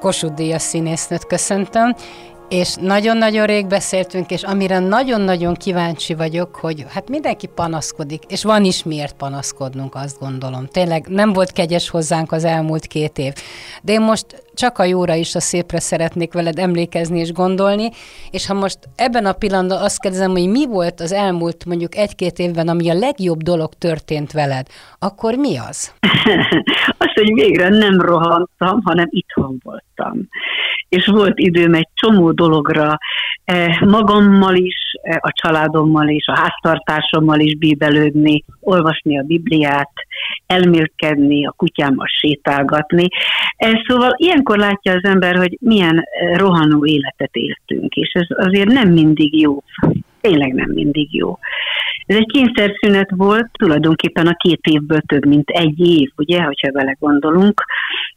Kossuth Díjas színésznőt köszöntöm, és nagyon-nagyon rég beszéltünk, és amire nagyon-nagyon kíváncsi vagyok, hogy hát mindenki panaszkodik, és van is miért panaszkodnunk, azt gondolom. Tényleg nem volt kegyes hozzánk az elmúlt két év. De én most csak a jóra is a szépre szeretnék veled emlékezni és gondolni, és ha most ebben a pillanatban azt kérdezem, hogy mi volt az elmúlt mondjuk egy-két évben, ami a legjobb dolog történt veled, akkor mi az? azt, hogy végre nem rohantam, hanem itthon voltam. És volt időm egy csomó dologra, eh, magammal is, eh, a családommal is, a háztartásommal is bíbelődni, olvasni a Bibliát, elmélkedni, a kutyámmal sétálgatni. Eh, szóval ilyenkor látja az ember, hogy milyen rohanó életet éltünk, és ez azért nem mindig jó. Tényleg nem mindig jó. Ez egy kényszerszünet volt, tulajdonképpen a két évből több, mint egy év, ugye, hogyha vele gondolunk,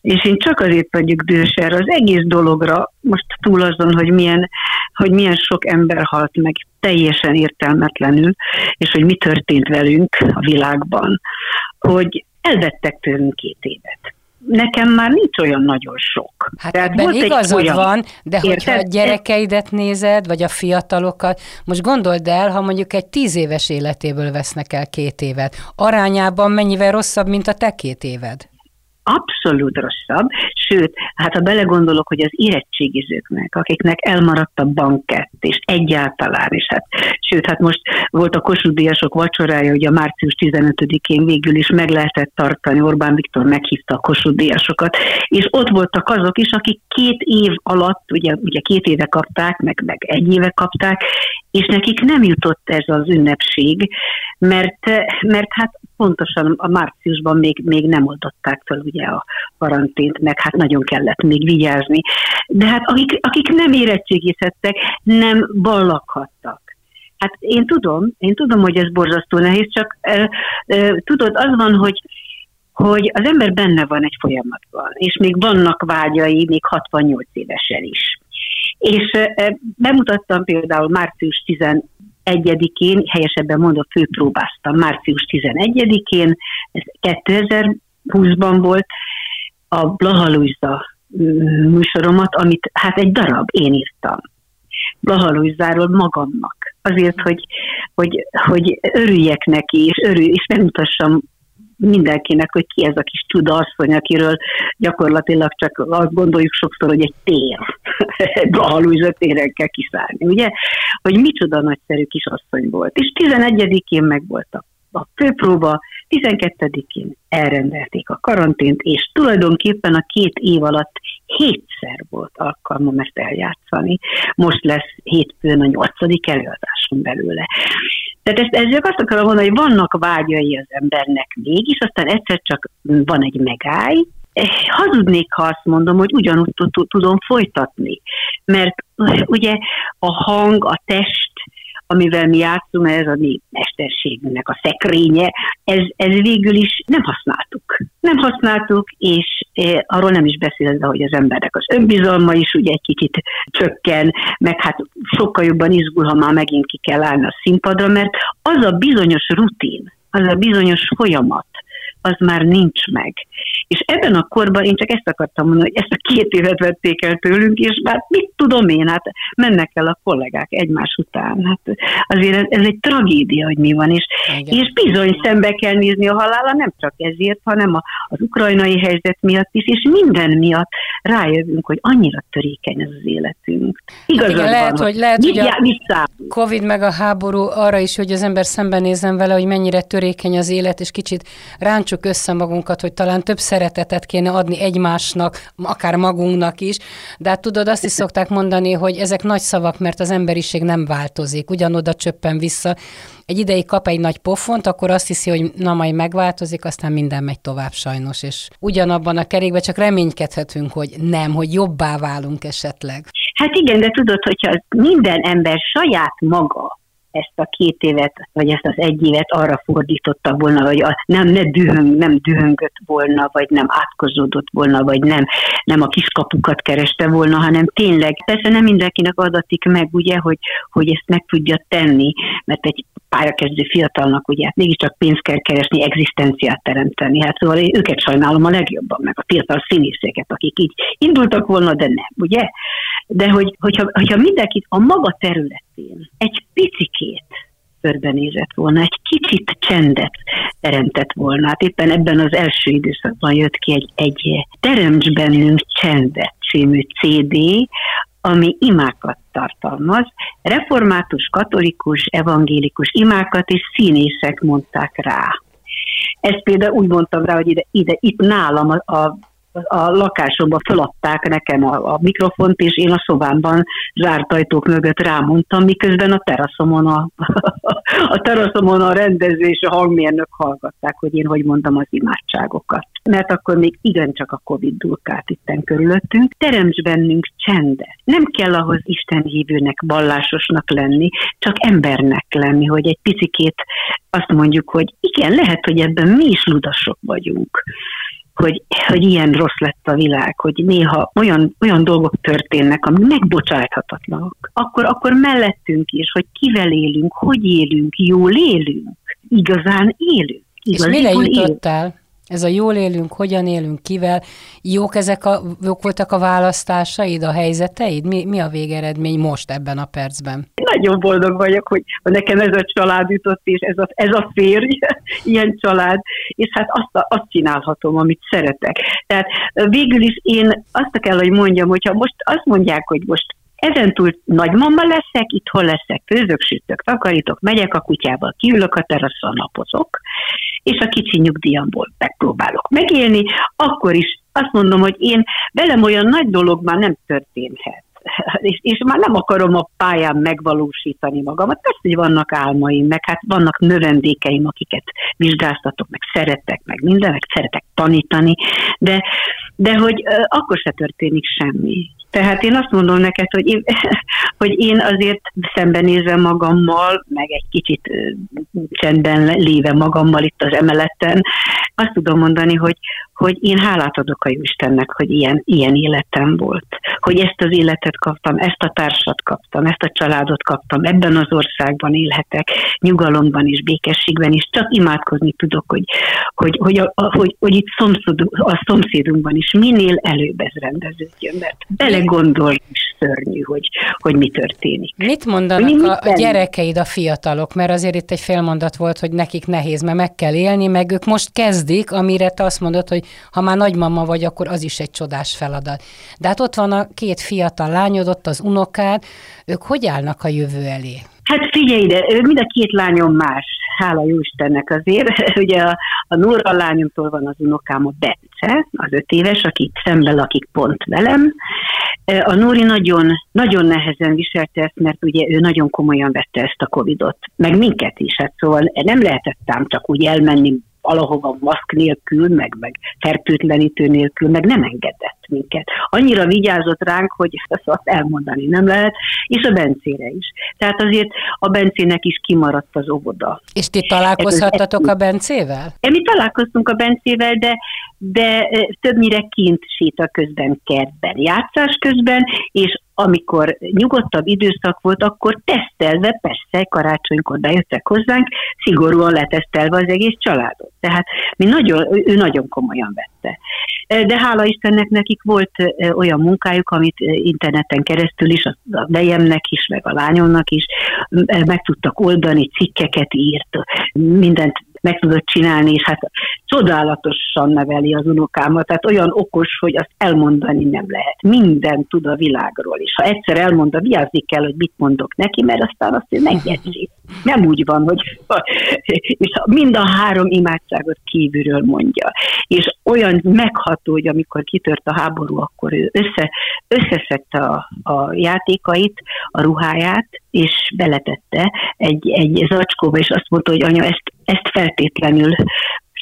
és én csak azért vagyok dühös erre az egész dologra, most túl azon, hogy milyen, hogy milyen sok ember halt meg teljesen értelmetlenül, és hogy mi történt velünk a világban, hogy elvettek tőlünk két évet nekem már nincs olyan nagyon sok. Hát Tehát ebben igazad olyan, van, de érted? hogyha a gyerekeidet nézed, vagy a fiatalokat, most gondold el, ha mondjuk egy tíz éves életéből vesznek el két évet, arányában mennyivel rosszabb, mint a te két éved? absolut rozsad sőt, hát ha belegondolok, hogy az érettségizőknek, akiknek elmaradt a bankett, és egyáltalán, és hát, sőt, hát most volt a Kossuth vacsorája, hogy a március 15-én végül is meg lehetett tartani, Orbán Viktor meghívta a Kossuth és ott voltak azok is, akik két év alatt, ugye, ugye két éve kapták, meg, meg egy éve kapták, és nekik nem jutott ez az ünnepség, mert, mert hát pontosan a márciusban még, még nem oldották fel ugye a karantént, meg hát nagyon kellett még vigyázni. De hát akik, akik nem érettségizhettek, nem ballakhattak. Hát én tudom, én tudom, hogy ez borzasztó nehéz, csak e, e, tudod, az van, hogy hogy az ember benne van egy folyamatban, és még vannak vágyai, még 68 évesen is. És e, bemutattam például március 11-én, helyesebben mondom, főpróbáztam március 11-én, ez 2020-ban volt, a Blaha Luisa műsoromat, amit hát egy darab én írtam. Blaha Luisáról magamnak. Azért, hogy, hogy, hogy örüljek neki, és, örül, és megmutassam mindenkinek, hogy ki ez a kis csuda asszony, akiről gyakorlatilag csak azt gondoljuk sokszor, hogy egy tér, Blaha Luisa téren kell kiszállni, ugye? Hogy micsoda nagyszerű kis asszony volt. És 11-én meg volt a, a főpróba, 12-én elrendelték a karantént, és tulajdonképpen a két év alatt hétszer volt alkalmam ezt eljátszani. Most lesz hétfőn a nyolcadik előadáson belőle. Tehát ezt, ezzel azt akarom mondani, hogy vannak vágyai az embernek mégis, aztán egyszer csak van egy megáll, hazudnék, ha azt mondom, hogy ugyanúgy tudom folytatni. Mert ugye a hang, a test, amivel mi játszunk, ez a mi mesterségünknek a szekrénye, ez, ez végül is nem használtuk. Nem használtuk, és e, arról nem is beszélve, hogy az embernek az önbizalma is ugye egy kicsit csökken, meg hát sokkal jobban izgul, ha már megint ki kell állni a színpadra, mert az a bizonyos rutin, az a bizonyos folyamat, az már nincs meg. És ebben a korban én csak ezt akartam mondani, hogy ezt a két évet vették el tőlünk, és már mit tudom én, hát mennek el a kollégák egymás után. Hát azért ez, ez egy tragédia, hogy mi van, és, és bizony szembe kell nézni a halála, nem csak ezért, hanem a, az ukrajnai helyzet miatt is, és minden miatt rájövünk, hogy annyira törékeny ez az életünk. Igazad hát igen, lehet, van, hogy, lehet, hogy a vissza. Covid meg a háború arra is, hogy az ember szembenézzen vele, hogy mennyire törékeny az élet, és kicsit ráncsuk össze magunkat, hogy talán több szeretetet kéne adni egymásnak, akár magunknak is, de hát tudod, azt is szokták mondani, hogy ezek nagy szavak, mert az emberiség nem változik, ugyanoda csöppen vissza. Egy ideig kap egy nagy pofont, akkor azt hiszi, hogy na majd megváltozik, aztán minden megy tovább sajnos, és ugyanabban a kerékben csak reménykedhetünk, hogy nem, hogy jobbá válunk esetleg. Hát igen, de tudod, hogyha minden ember saját maga ezt a két évet, vagy ezt az egy évet arra fordította volna, vagy a, nem, ne dühöng, nem dühöngött volna, vagy nem átkozódott volna, vagy nem, nem a kiskapukat kereste volna, hanem tényleg, persze nem mindenkinek adatik meg, ugye, hogy, hogy ezt meg tudja tenni, mert egy pályakezdő fiatalnak ugye hát mégiscsak pénzt kell keresni, egzisztenciát teremteni. Hát szóval én őket sajnálom a legjobban, meg a fiatal színészeket, akik így indultak volna, de nem, ugye? De hogy, hogyha, hogyha mindenki a maga területén egy picikét körbenézett volna, egy kicsit csendet teremtett volna. Hát éppen ebben az első időszakban jött ki egy, egy Teremts bennünk csendet című CD, ami imákat tartalmaz. Református, katolikus, evangélikus imákat és színészek mondták rá. Ezt például úgy mondtam rá, hogy ide, ide itt nálam a, a a lakásomba feladták nekem a, a mikrofont, és én a szobámban zárt ajtók mögött rámondtam, miközben a teraszomon a, a teraszomon a rendező és a hangmérnök hallgatták, hogy én hogy mondtam az imádságokat. Mert akkor még igencsak a Covid dulkált itten körülöttünk. Teremts bennünk csende. Nem kell ahhoz Isten hívőnek, vallásosnak lenni, csak embernek lenni, hogy egy picikét azt mondjuk, hogy igen, lehet, hogy ebben mi is ludasok vagyunk hogy, hogy ilyen rossz lett a világ, hogy néha olyan, olyan dolgok történnek, ami megbocsáthatatlanok, akkor, akkor mellettünk is, hogy kivel élünk, hogy élünk, jól élünk, igazán élünk. És mire jutottál? Ez a jól élünk, hogyan élünk, kivel. Jók ezek a, jók voltak a választásaid, a helyzeteid? Mi, mi a végeredmény most ebben a percben? Nagyon boldog vagyok, hogy nekem ez a család jutott, és ez a, ez a férj, ilyen család, és hát azt, azt csinálhatom, amit szeretek. Tehát végül is én azt kell, hogy mondjam, hogyha most azt mondják, hogy most Ezentúl nagymama leszek, itthon leszek, főzök, sütök, takarítok, megyek a kutyával, kiülök a teraszon, napozok, és a kicsi nyugdíjamból megpróbálok megélni, akkor is azt mondom, hogy én velem olyan nagy dolog már nem történhet. És, és már nem akarom a pályán megvalósítani magamat. Persze, hogy vannak álmaim, meg hát vannak növendékeim, akiket vizsgáztatok, meg szeretek, meg minden, meg szeretek tanítani, de, de hogy akkor se történik semmi. Tehát én azt mondom neked, hogy én, hogy én azért szembenézem magammal, meg egy kicsit csendben léve magammal itt az emeleten, azt tudom mondani, hogy, hogy én hálát adok a Istennek, hogy ilyen, ilyen életem volt. Hogy ezt az életet kaptam, ezt a társat kaptam, ezt a családot kaptam, ebben az országban élhetek, nyugalomban és békességben is, csak imádkozni tudok, hogy, hogy, hogy, a, hogy, hogy itt szomszédunk, a szomszédunkban is minél előbb ez rendeződjön, mert belegondol is szörnyű, hogy, hogy mi történik. Mit mondanak mi, a, a gyerekeid, a fiatalok? Mert azért itt egy félmondat volt, hogy nekik nehéz, mert meg kell élni, meg ők most kezdik, amire te azt mondod, hogy ha már nagymama vagy, akkor az is egy csodás feladat. De hát ott van a két fiatal lányod, ott az unokád, ők hogy állnak a jövő elé? Hát figyelj ide, mind a két lányom más, hála jó Istennek azért. Ugye a, a Nóra lányomtól van az unokám a Bence, az öt éves, aki szemben lakik pont velem. A Nóri nagyon, nagyon nehezen viselte ezt, mert ugye ő nagyon komolyan vette ezt a Covidot, meg minket is, hát szóval nem lehetett ám csak úgy elmenni valahova maszk nélkül, meg, meg fertőtlenítő nélkül, meg nem engedett minket. Annyira vigyázott ránk, hogy ezt azt elmondani nem lehet, és a Bencére is. Tehát azért a Bencének is kimaradt az óvoda. És ti találkozhattatok a Bencével? Mi találkoztunk a Bencével, de, de többnyire kint séta közben kertben, játszás közben, és amikor nyugodtabb időszak volt, akkor tesztelve, persze karácsonykor bejöttek hozzánk, szigorúan letesztelve az egész családot. Tehát mi nagyon, ő nagyon komolyan vette. De hála Istennek nekik volt olyan munkájuk, amit interneten keresztül is, a vejemnek is, meg a lányomnak is meg tudtak oldani, cikkeket írt, mindent meg tudott csinálni, és hát csodálatosan neveli az unokámat, tehát olyan okos, hogy azt elmondani nem lehet. Minden tud a világról, és ha egyszer elmondta, vigyázni kell, hogy mit mondok neki, mert aztán azt ő megjegyzi. Nem úgy van, hogy és mind a három imádságot kívülről mondja. És olyan megható, hogy amikor kitört a háború, akkor ő össze, összeszedte a, a játékait, a ruháját, és beletette egy, egy zacskóba, és azt mondta, hogy anya, ezt, ezt feltétlenül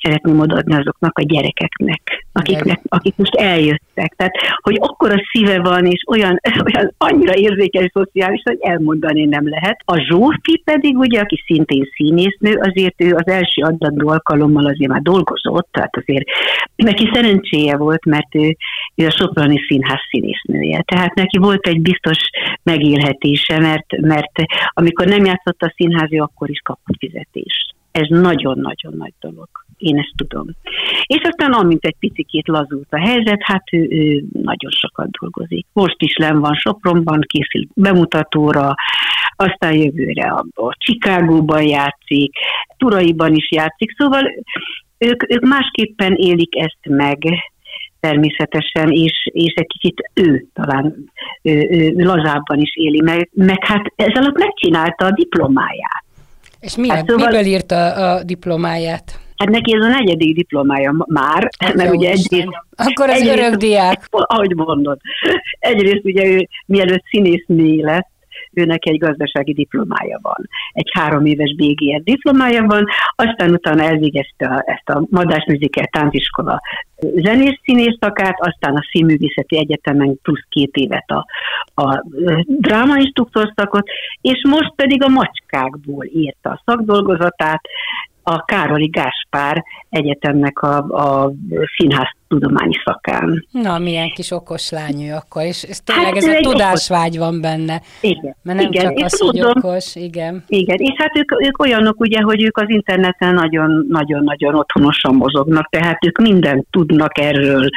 szeretném odaadni azoknak a gyerekeknek, akiknek, akik most eljöttek. Tehát, hogy akkor a szíve van, és olyan, olyan annyira érzékeny szociális, hogy elmondani nem lehet. A Zsófi pedig, ugye, aki szintén színésznő, azért ő az első adandó alkalommal azért már dolgozott, tehát azért neki szerencséje volt, mert ő, ő a Soproni Színház színésznője. Tehát neki volt egy biztos megélhetése, mert, mert amikor nem játszott a színházi, akkor is kapott fizetést. Ez nagyon-nagyon nagy dolog. Én ezt tudom. És aztán amint egy picit lazult a helyzet, hát ő, ő nagyon sokat dolgozik. Most is len van Sopronban, készül bemutatóra, aztán jövőre a, a Csikágóban játszik, Turaiban is játszik, szóval ők, ők másképpen élik ezt meg, természetesen, és, és egy kicsit ő talán ő, ő lazábban is éli meg, meg hát ez alatt megcsinálta a diplomáját. És milyen, hát szóval, miből írta a diplomáját? Hát neki ez a negyedik diplomája már, hát mert ugye egyrészt... Akkor az örök diák. Ahogy mondod. Egyrészt ugye ő mielőtt színésznő lett, őnek egy gazdasági diplomája van, egy három éves BGR diplomája van, aztán utána elvégezte a, ezt a Madásműzikel tánciskola zenész színészakát, aztán a Színművészeti Egyetemen plusz két évet a, a drámainstruktor szakot, és most pedig a macskákból írta a szakdolgozatát, a Károli Gáspár Egyetemnek a, a színház tudományi szakán. Na, milyen kis okos lány ő akkor, és ez tényleg hát, ez a tudásvágy okos. van benne. Igen. Mert nem igen, csak az, tudom, hogy okos, igen. Igen, és hát ők, ők olyanok ugye, hogy ők az interneten nagyon-nagyon otthonosan mozognak, tehát ők mindent tudnak erről,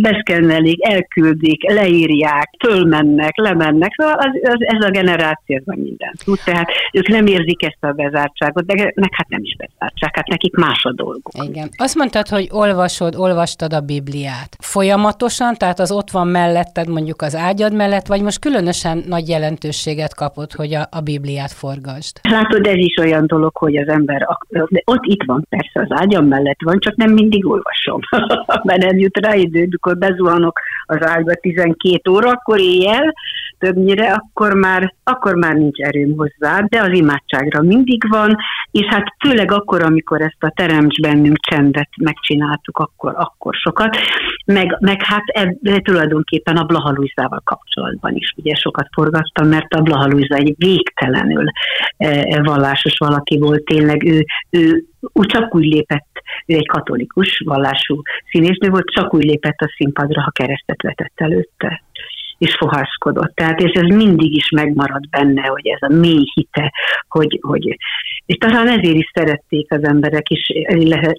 beszkennelik, elküldik, leírják, fölmennek, lemennek, szóval az, az, ez a generáció ez mindent tud, tehát ők nem érzik ezt a bezártságot, de meg hát nem is bezártság, hát nekik más a dolguk. Igen. Azt mondtad, hogy olvasod, olvastad olvastad a Bibliát. Folyamatosan, tehát az ott van melletted mondjuk az ágyad mellett, vagy most különösen nagy jelentőséget kapott, hogy a, a Bibliát forgasd? Látod, ez is olyan dolog, hogy az ember, de ott itt van persze, az ágyam mellett van, csak nem mindig olvasom, mert nem jut rá idő, mikor bezuhanok az ágyba 12 óra, akkor éjjel, többnyire, akkor már, akkor már nincs erőm hozzá, de az imádságra mindig van, és hát főleg akkor, amikor ezt a teremts bennünk csendet megcsináltuk, akkor, akkor sokat, meg, meg hát e, tulajdonképpen a Blaha Luizával kapcsolatban is ugye sokat forgattam, mert a Blaha Luiza egy végtelenül e, vallásos valaki volt, tényleg. Ő, ő úgy csak úgy lépett, ő egy katolikus vallású színésznő volt, csak úgy lépett a színpadra, ha keresztet vetett előtte és fohászkodott. Tehát és ez mindig is megmarad benne, hogy ez a mély hite, hogy, hogy és talán ezért is szerették az emberek, és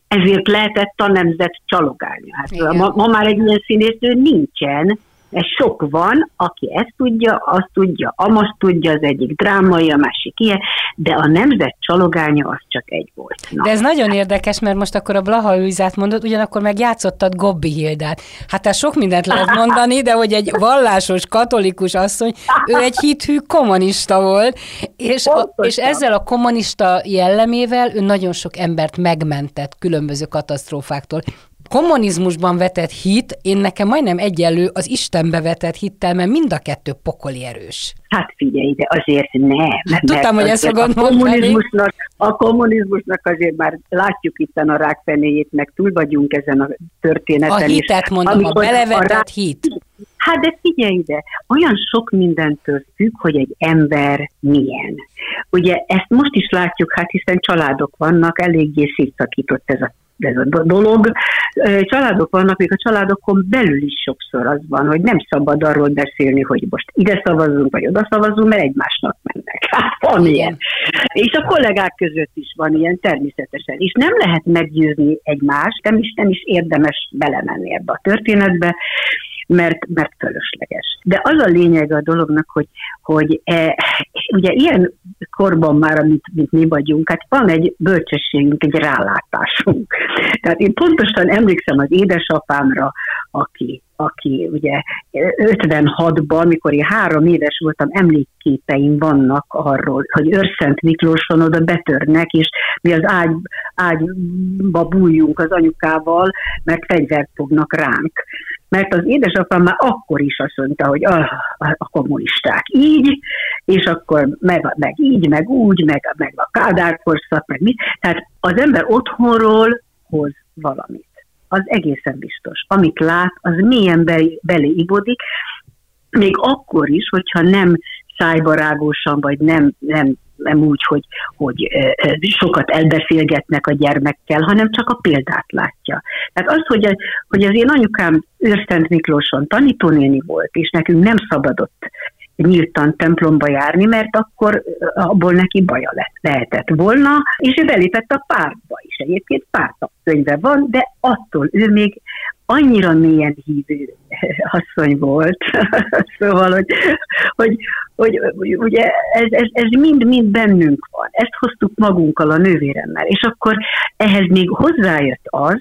ezért lehetett a nemzet csalogánya. Hát ma, ma már egy ilyen színésznő nincsen, ez sok van, aki ezt tudja, azt tudja, amazt tudja, az egyik drámai, a másik ilyen, de a nemzet csalogánya az csak egy volt. Na. De ez nagyon érdekes, mert most akkor a Blaha Őzát mondod, ugyanakkor meg játszottad Gobbi Hildát. Hát tehát sok mindent lehet mondani, de hogy egy vallásos katolikus asszony, ő egy hithű kommunista volt, és, a, és ezzel a kommunista jellemével ő nagyon sok embert megmentett különböző katasztrófáktól kommunizmusban vetett hit, én nekem majdnem egyenlő az Istenbe vetett hittel, mert mind a kettő pokoli erős. Hát figyelj, de azért nem. Hát tudtam, hogy ezt fogod a kommunizmusnak, a kommunizmusnak azért már látjuk itt a rákfenéjét, meg túl vagyunk ezen a történeten. A hitet mondom, a belevetett a rá... hit. Hát de figyelj ide, olyan sok mindentől függ, hogy egy ember milyen. Ugye ezt most is látjuk, hát hiszen családok vannak, eléggé szétszakított ez a ez a dolog. Családok vannak, még a családokon belül is sokszor az van, hogy nem szabad arról beszélni, hogy most ide szavazunk, vagy oda szavazunk, mert egymásnak mennek. Hát van ilyen. És a kollégák között is van ilyen természetesen. És nem lehet meggyőzni egymást, nem is, nem is érdemes belemenni ebbe a történetbe mert, mert fölösleges. De az a lényeg a dolognak, hogy, hogy e, ugye ilyen korban már, amit, mint mi vagyunk, hát van egy bölcsességünk, egy rálátásunk. Tehát én pontosan emlékszem az édesapámra, aki, aki ugye 56-ban, mikor én három éves voltam, emlékképeim vannak arról, hogy Őrszent Miklóson oda betörnek, és mi az ágy, ágyba bújjunk az anyukával, mert fegyvert fognak ránk mert az édesapám már akkor is azt mondta, hogy a, a kommunisták így, és akkor meg, meg így, meg úgy, meg, meg a Kádár korszak, meg mit. Tehát az ember otthonról hoz valamit. Az egészen biztos. Amit lát, az milyen belé, belé még akkor is, hogyha nem szájbarágósan, vagy nem, nem, nem úgy, hogy, hogy sokat elbeszélgetnek a gyermekkel, hanem csak a példát látja. Tehát az, hogy, hogy az én anyukám Őrszent Miklóson tanítónéni volt, és nekünk nem szabadott nyíltan templomba járni, mert akkor abból neki baja lett, lehetett volna, és ő belépett a pártba is. Egyébként könyve van, de attól ő még annyira mélyen hívő asszony volt. szóval, hogy, hogy, hogy, ugye ez, ez, ez mind-mind bennünk van. Ezt hoztuk magunkkal a nővéremmel. És akkor ehhez még hozzájött az,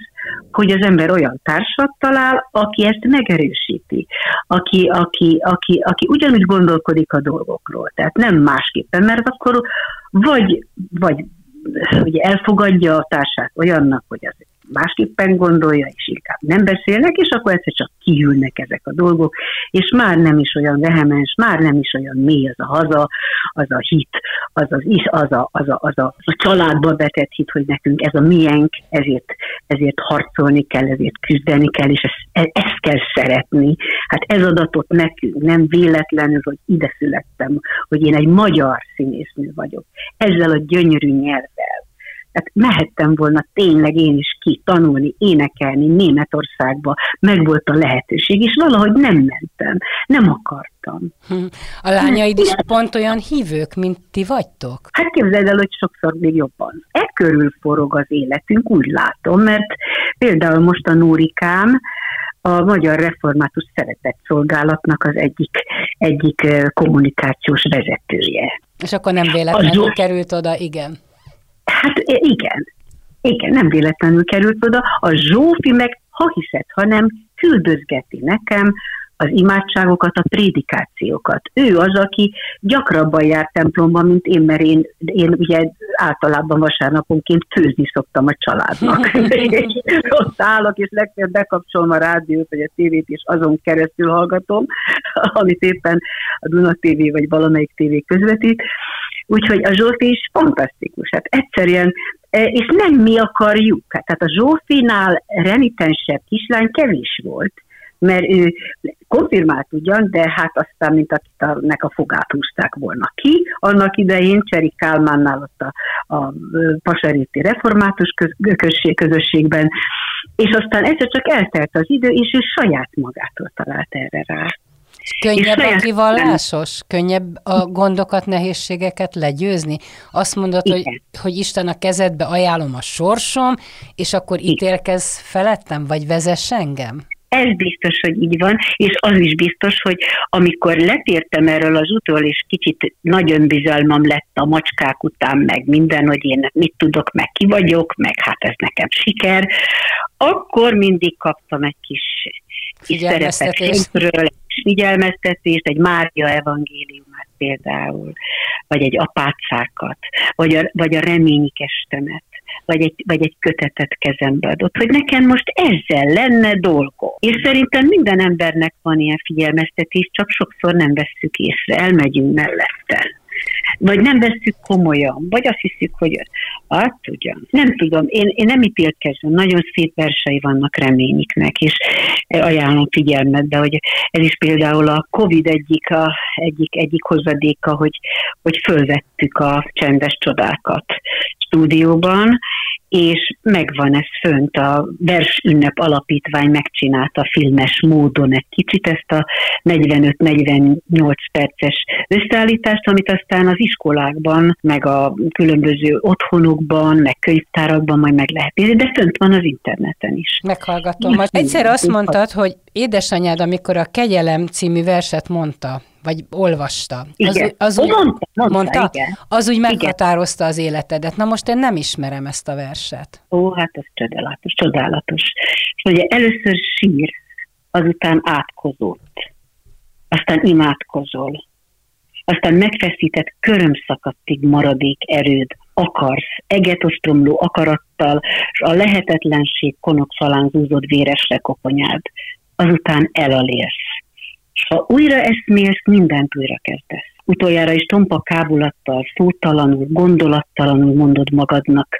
hogy az ember olyan társat talál, aki ezt megerősíti, aki, aki, aki, aki ugyanúgy gondolkodik a dolgokról. Tehát nem másképpen, mert akkor vagy, vagy ugye elfogadja a társát olyannak, hogy az másképpen gondolja, és inkább nem beszélnek, és akkor egyszer csak kihűlnek ezek a dolgok, és már nem is olyan vehemens, már nem is olyan mély az a haza, az a hit, az, az, is, az, a, az, a, az, a, a családba vetett hit, hogy nekünk ez a miénk, ezért, ezért harcolni kell, ezért küzdeni kell, és ezt, ezt kell szeretni. Hát ez adatot nekünk, nem véletlenül, hogy ide születtem, hogy én egy magyar színésznő vagyok. Ezzel a gyönyörű nyelvvel, tehát mehettem volna tényleg én is ki tanulni, énekelni Németországba, meg volt a lehetőség, és valahogy nem mentem, nem akartam. A lányaid is pont olyan hívők, mint ti vagytok? Hát képzeld el, hogy sokszor még jobban. E körül forog az életünk, úgy látom, mert például most a Núrikám, a Magyar Református Szeretett Szolgálatnak az egyik, egyik kommunikációs vezetője. És akkor nem véletlenül került oda, igen. Hát igen, igen, nem véletlenül került oda. A Zsófi meg, ha hiszed, hanem küldözgeti nekem az imádságokat, a prédikációkat. Ő az, aki gyakrabban jár templomba, mint én, mert én, én ugye általában vasárnaponként főzni szoktam a családnak. ott állok, és legfeljebb bekapcsolom a rádiót, vagy a tévét, és azon keresztül hallgatom, amit éppen a Duna TV vagy valamelyik tévé közvetít. Úgyhogy a Zsófi is fantasztikus. Hát egyszerűen, e, és nem mi akarjuk. Tehát a Zsófinál renitensebb kislány kevés volt, mert ő konfirmált ugyan, de hát aztán, mint akit nek a fogát húzták volna ki. Annak idején Cseri Kálmánnál ott a, a Pasaréti Református község, közösségben, és aztán egyszer csak eltelt az idő, és ő saját magától talált erre rá. Könnyebb a kivallásos? Könnyebb a gondokat, nehézségeket legyőzni? Azt mondod, hogy, hogy Isten a kezedbe ajánlom a sorsom, és akkor ítélkez felettem, vagy vezess engem? Ez biztos, hogy így van, és az is biztos, hogy amikor letértem erről az útról, és kicsit nagy önbizalmam lett a macskák után, meg minden, hogy én mit tudok, meg ki vagyok, meg hát ez nekem siker, akkor mindig kaptam egy kis, kis szerepet figyelmeztetést, egy Mária evangéliumát például, vagy egy apácákat, vagy a, vagy a reménykestemet vagy egy, vagy egy kötetet kezembe adott, hogy nekem most ezzel lenne dolgom. És szerintem minden embernek van ilyen figyelmeztetés, csak sokszor nem vesszük észre, elmegyünk mellette vagy nem veszük komolyan, vagy azt hiszük, hogy hát ugyan. Nem tudom, én, én nem ítélkezem, nagyon szép versei vannak reményiknek, és ajánlom figyelmetbe, hogy ez is például a Covid egyik, a, egyik, egyik hozadéka, hogy, hogy fölvettük a csendes csodákat stúdióban, és megvan ez fönt, a Vers Ünnep Alapítvány megcsinálta filmes módon egy kicsit ezt a 45-48 perces összeállítást, amit aztán az iskolákban, meg a különböző otthonokban, meg könyvtárakban majd meg lehet nézni, de fönt van az interneten is. Meghallgatom. Most egyszer azt mondtad, hogy édesanyád, amikor a Kegyelem című verset mondta, vagy olvasta. Igen. Az, az úgy, mondta, mondta, mondta? Igen. Az úgy meghatározta az életedet. Na most én nem ismerem ezt a verset. Ó, hát ez csodálatos, csodálatos. Ugye először sír, azután átkozott, aztán imádkozol, aztán megfeszített körömszakadtig maradék erőd, akarsz, eget ostromló akarattal, és a lehetetlenség konokszalán zúzott véresre koponyád, azután elalélsz és ha újra eszmélsz, mindent újra kezdesz. Utoljára is tompa kábulattal, szótalanul, gondolattalanul mondod magadnak,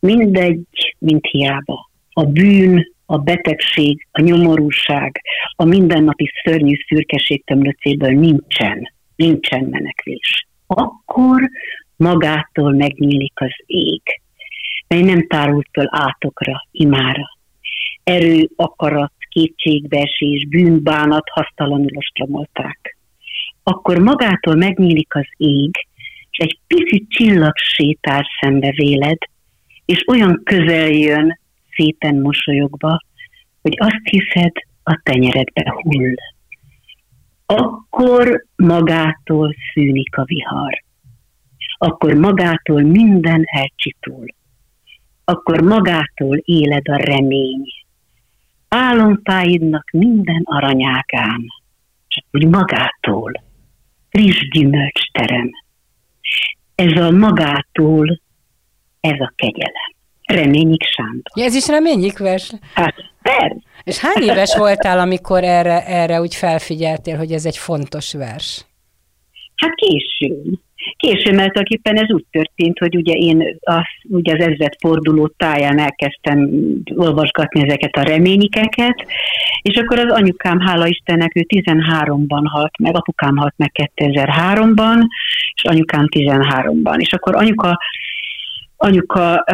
mindegy, mint hiába. A bűn, a betegség, a nyomorúság, a mindennapi szörnyű szürkeség tömlöcéből nincsen, nincsen menekvés. Akkor magától megnyílik az ég, mely nem tárult föl átokra, imára. Erő, akarat, kétségbeesés, bűnbánat hasztalanul ostromolták. Akkor magától megnyílik az ég, és egy pici csillag sétál szembe véled, és olyan közel jön, szépen mosolyogva, hogy azt hiszed, a tenyeredbe hull. Akkor magától szűnik a vihar. Akkor magától minden elcsitul. Akkor magától éled a remény. Álompáidnak minden aranyágán, csak úgy magától, friss gyümölcs terem. Ez a magától, ez a kegyelem. Reményik Sándor. Ja, ez is reményik vers? Hát, persze. És hány éves voltál, amikor erre, erre úgy felfigyeltél, hogy ez egy fontos vers? Hát későn. Későn, mert tulajdonképpen ez úgy történt, hogy ugye én az, ugye az ezret forduló táján elkezdtem olvasgatni ezeket a reményikeket, és akkor az anyukám, hála Istennek, ő 13-ban halt meg, apukám halt meg 2003-ban, és anyukám 13-ban. És akkor anyuka anyuka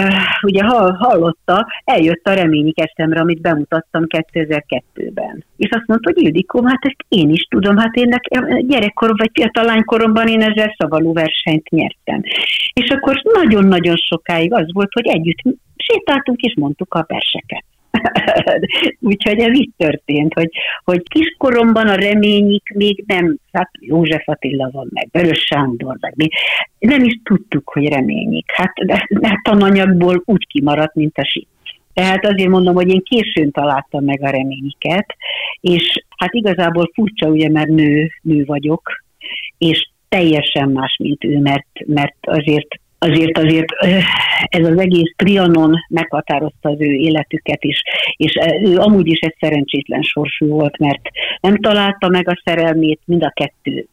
ugye hallotta, eljött a reményi eszemre, amit bemutattam 2002-ben. És azt mondta, hogy Ildikó, hát ezt én is tudom, hát én nekem gyerekkorom vagy fiatal lánykoromban én ezzel szavaló versenyt nyertem. És akkor nagyon-nagyon sokáig az volt, hogy együtt sétáltunk és mondtuk a verseket. Úgyhogy ez így történt, hogy, hogy kiskoromban a reményik még nem, hát József Attila van meg, Vörös Sándor, meg mi, nem is tudtuk, hogy reményik. Hát de, de tananyagból úgy kimaradt, mint a síp. Tehát azért mondom, hogy én későn találtam meg a reményiket, és hát igazából furcsa, ugye, mert nő, nő vagyok, és teljesen más, mint ő, mert, mert azért azért azért ez az egész Trianon meghatározta az ő életüket is, és ő amúgy is egy szerencsétlen sorsú volt, mert nem találta meg a szerelmét, mind a kettő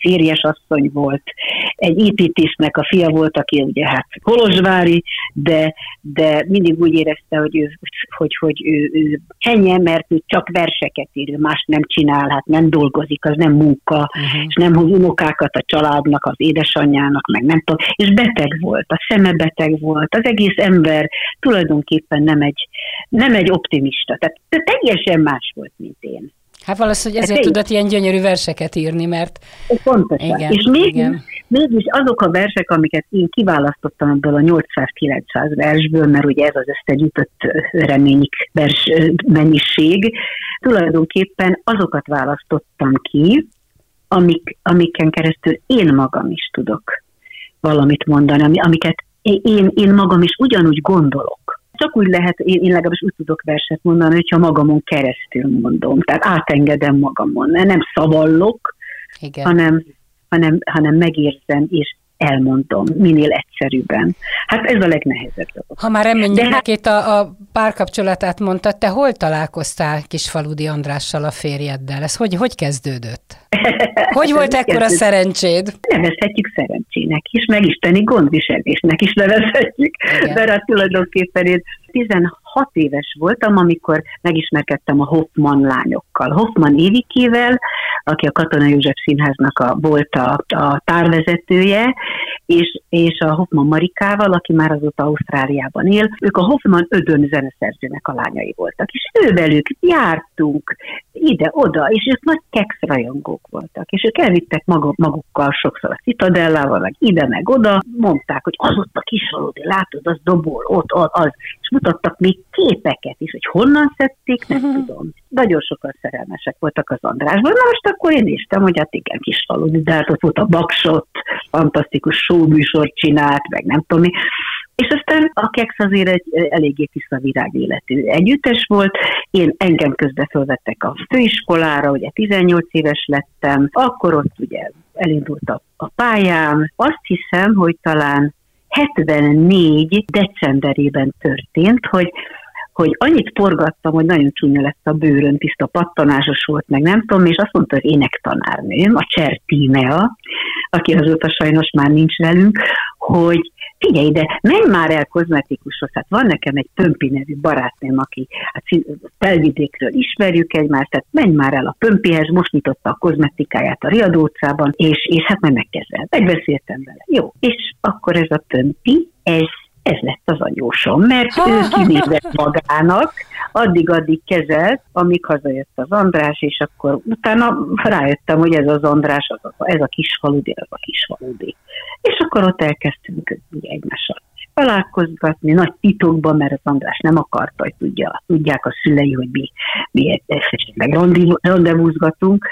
férjes asszony volt, egy építésnek a fia volt, aki ugye hát Kolozsvári, de, de mindig úgy érezte, hogy ő, hogy, hogy ő, ő henye, mert ő csak verseket ír, más nem csinál, hát nem dolgozik, az nem munka, uh-huh. és nem hoz unokákat a családnak, az édesanyjának, meg nem tudom, és beteg beteg volt, a szeme beteg volt, az egész ember tulajdonképpen nem egy, nem egy optimista. Tehát teljesen más volt, mint én. Hát valószínűleg ezért tudott ilyen gyönyörű verseket írni, mert... Pontosan. Igen, és mégis, igen. mégis azok a versek, amiket én kiválasztottam ebből a 800-900 versből, mert ugye ez az összegyűjtött reményik vers mennyiség, tulajdonképpen azokat választottam ki, amik, amiken keresztül én magam is tudok valamit mondani, ami, amiket én, én magam is ugyanúgy gondolok. Csak úgy lehet, én, én legalábbis úgy tudok verset mondani, hogyha magamon keresztül mondom. Tehát átengedem magamon. Nem szavallok, Igen. hanem, hanem, hanem megérzem, és elmondom, minél egyszerűbben. Hát ez a legnehezebb dolog. Ha már hát... itt a, a párkapcsolatát mondtad, te hol találkoztál Kisfaludi Andrással a férjeddel? Ez hogy, hogy kezdődött? Hogy volt ekkora szerencséd? Nevezhetjük szerencsének is, meg isteni gondviselésnek is nevezhetjük, Igen. mert hát tulajdonképpen én 16 éves voltam, amikor megismerkedtem a Hoffman lányokkal. Hoffman Évikével, aki a Katona József Színháznak a, volt a, a tárvezetője, és, és a Hoffman Marikával, aki már azóta Ausztráliában él. Ők a Hoffman Ödön zeneszerzőnek a lányai voltak, és ővelük jártunk ide-oda, és ők nagy kekszrajongók voltak, és ők elvittek magukkal sokszor a Citadellával, meg ide, meg oda, mondták, hogy az ott a kisvalódi, látod, az dobol, ott, az, mutattak még képeket is, hogy honnan szedték, nem uh-huh. tudom. Nagyon sokan szerelmesek voltak az Andrásban. Na most akkor én néztem, hogy hát igen, kis faludi, de hát ott volt a baksot, fantasztikus showműsort csinált, meg nem tudom mi. És aztán a Kex azért egy eléggé tiszta virág életű együttes volt. Én engem közbe fölvettek a főiskolára, ugye 18 éves lettem, akkor ott ugye elindult a, a pályám. Azt hiszem, hogy talán 74 decemberében történt, hogy hogy annyit forgattam, hogy nagyon csúnya lett a bőrön, tiszta pattanásos volt, meg nem tudom, és azt mondta, hogy énektanárnőm, a Cser Tímea, aki azóta sajnos már nincs velünk, hogy figyelj ide, menj már el kozmetikushoz, hát van nekem egy Pömpi nevű barátnőm, aki hát felvidékről ismerjük egymást, tehát menj már el a Pömpihez, most nyitotta a kozmetikáját a Riadó utcában, és, és hát meg megkezdem. Megbeszéltem vele. Jó, és akkor ez a Pömpi, ez ez lett az anyósom, mert ő kinézett magának, addig-addig kezelt, amíg hazajött az András, és akkor utána rájöttem, hogy ez az András, az, ez a kis faludi, ez a kis faludi. És akkor ott elkezdtünk ugye egymással találkozgatni, nagy titokban, mert az András nem akarta, hogy tudja, tudják a szülei, hogy mi, mi esetleg rendezvúzgatunk,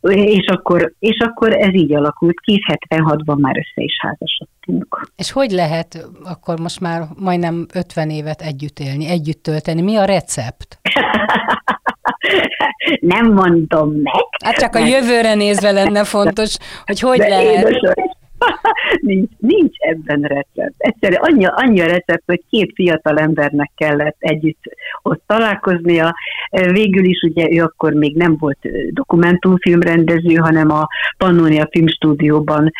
és akkor, és akkor ez így alakult ki, 76-ban már össze is házasodtunk. És hogy lehet akkor most már majdnem 50 évet együtt élni, együtt tölteni? Mi a recept? Nem mondom meg. Hát csak a jövőre nézve lenne fontos, hogy hogy De lehet. Édes, nincs, nincs ebben recept. Egyszerűen annyi, annyi a recept, hogy két fiatal embernek kellett együtt ott találkoznia. Végül is ugye ő akkor még nem volt dokumentumfilmrendező, hanem a Pannonia Filmstúdióban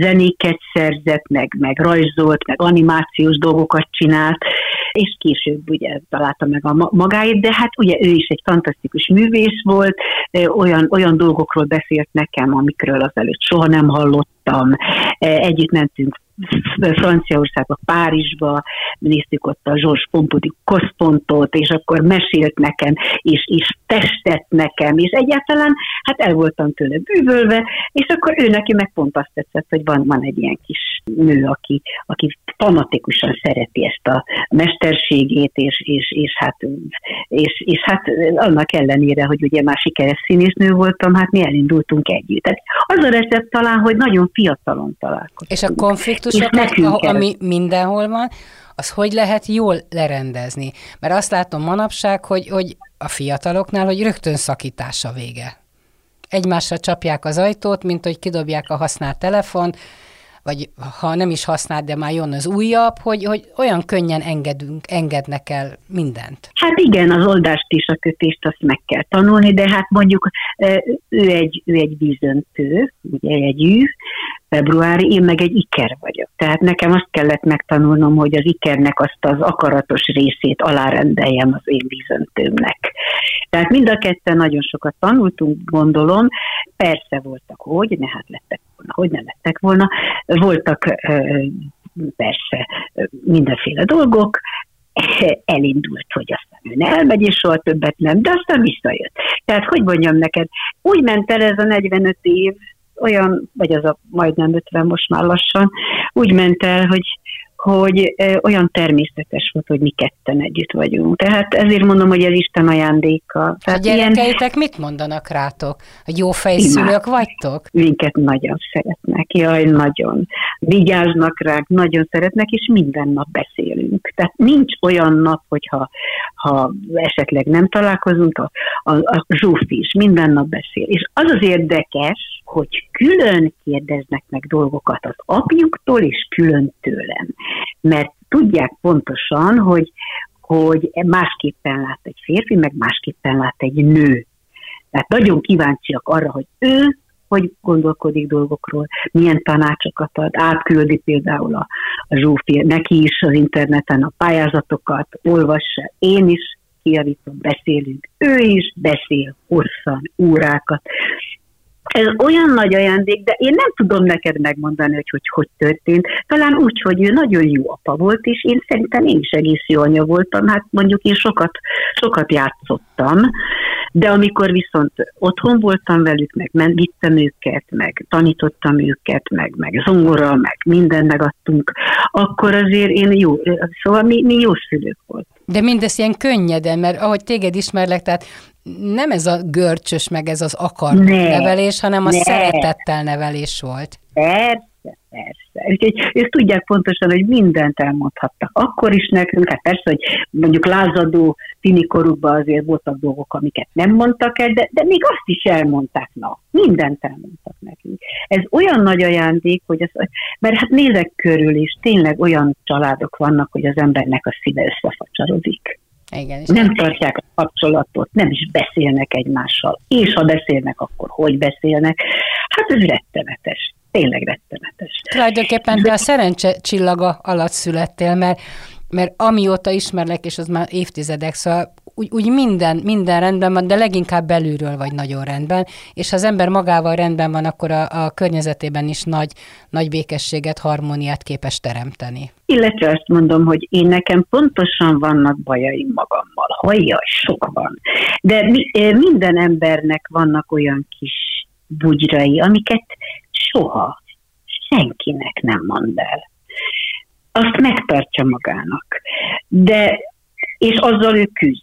zenéket szerzett, meg, meg rajzolt, meg animációs dolgokat csinált, és később ugye találta meg a magáét, de hát ugye ő is egy fantasztikus művész volt, olyan, olyan dolgokról beszélt nekem, amikről azelőtt soha nem hallott, voltam, együtt mentünk Franciaországba, Párizsba, néztük ott a Georges Pompidou központot, és akkor mesélt nekem, és, és testett nekem, és egyáltalán hát el voltam tőle bűvölve, és akkor ő neki meg pont azt tetszett, hogy van, van egy ilyen kis nő, aki, aki fanatikusan szereti ezt a mesterségét, és, és, és, hát, és, és hát annak ellenére, hogy ugye már sikeres színésznő voltam, hát mi elindultunk együtt. Tehát az a recept talán, hogy nagyon fiatalon találkoztunk. És a konfliktusokat, ami mindenhol van, az hogy lehet jól lerendezni? Mert azt látom manapság, hogy, hogy a fiataloknál, hogy rögtön szakítás a vége. Egymásra csapják az ajtót, mint hogy kidobják a használt telefon, vagy ha nem is használt, de már jön az újabb, hogy, hogy olyan könnyen engedünk, engednek el mindent. Hát igen, az oldást is, a kötést azt meg kell tanulni, de hát mondjuk ő egy, ő egy vízöntő, ugye egy ű, februári, én meg egy iker vagyok. Tehát nekem azt kellett megtanulnom, hogy az ikernek azt az akaratos részét alárendeljem az én vízöntőmnek. Tehát mind a ketten nagyon sokat tanultunk, gondolom. Persze voltak, hogy, ne hát lettek volna, hogy nem lettek volna. Voltak persze mindenféle dolgok, elindult, hogy aztán ő elmegy, és soha többet nem, de aztán visszajött. Tehát, hogy mondjam neked, úgy ment el ez a 45 év, olyan, vagy az a majdnem 50 most már lassan, úgy ment el, hogy hogy olyan természetes volt, hogy mi ketten együtt vagyunk. Tehát ezért mondom, hogy ez Isten ajándéka. Tehát a gyerekeitek ilyen... mit mondanak rátok? A jó fejszülők vagytok? Minket nagyon szeretnek, jaj, nagyon. Vigyáznak rá, nagyon szeretnek, és minden nap beszélünk. Tehát nincs olyan nap, hogyha ha esetleg nem találkozunk, a, a, a Zsófi is minden nap beszél. És az az érdekes, hogy külön kérdeznek meg dolgokat az apjuktól, és külön tőlem mert tudják pontosan, hogy, hogy másképpen lát egy férfi, meg másképpen lát egy nő. Tehát nagyon kíváncsiak arra, hogy ő hogy gondolkodik dolgokról, milyen tanácsokat ad, átküldi például a, a Zsófi, neki is az interneten a pályázatokat, olvassa, én is kiavítom, beszélünk, ő is beszél hosszan, órákat. Ez olyan nagy ajándék, de én nem tudom neked megmondani, hogy hogy, hogy történt. Talán úgy, hogy ő nagyon jó apa volt, és én szerintem én is egész jó anya voltam. Hát mondjuk én sokat, sokat játszottam, de amikor viszont otthon voltam velük, meg vittem őket, meg tanítottam őket, meg, meg zongora, meg mindent megadtunk, akkor azért én jó, szóval mi, mi jó szülők volt. De mindez ilyen könnyeden, mert ahogy téged ismerlek, tehát nem ez a görcsös, meg ez az akar ne, nevelés, hanem a ne. szeretettel nevelés volt. Persze, persze. Úgyhogy ők tudják pontosan, hogy mindent elmondhattak. Akkor is nekünk, hát persze, hogy mondjuk lázadó tinikorukban azért voltak dolgok, amiket nem mondtak el, de, de még azt is elmondták, na, mindent elmondtak nekünk. Ez olyan nagy ajándék, hogy az, mert hát nézek körül is, tényleg olyan családok vannak, hogy az embernek a szíve összefacsarodik. Igen, nem tartják a kapcsolatot, nem is beszélnek egymással. És ha beszélnek, akkor hogy beszélnek? Hát ez rettenetes. tényleg rettenetes. Tulajdonképpen te a szerencse csillaga alatt születtél, mert, mert amióta ismerlek, és az már évtizedek, szóval úgy, úgy minden, minden rendben van, de leginkább belülről vagy nagyon rendben, és ha az ember magával rendben van, akkor a, a környezetében is nagy, nagy békességet, harmóniát képes teremteni. Illetve azt mondom, hogy én nekem pontosan vannak bajaim magammal. Hajjaj, sok van. De mi, minden embernek vannak olyan kis bugyrai, amiket soha senkinek nem mond el. Azt megtartja magának. De, és azzal ő küzd.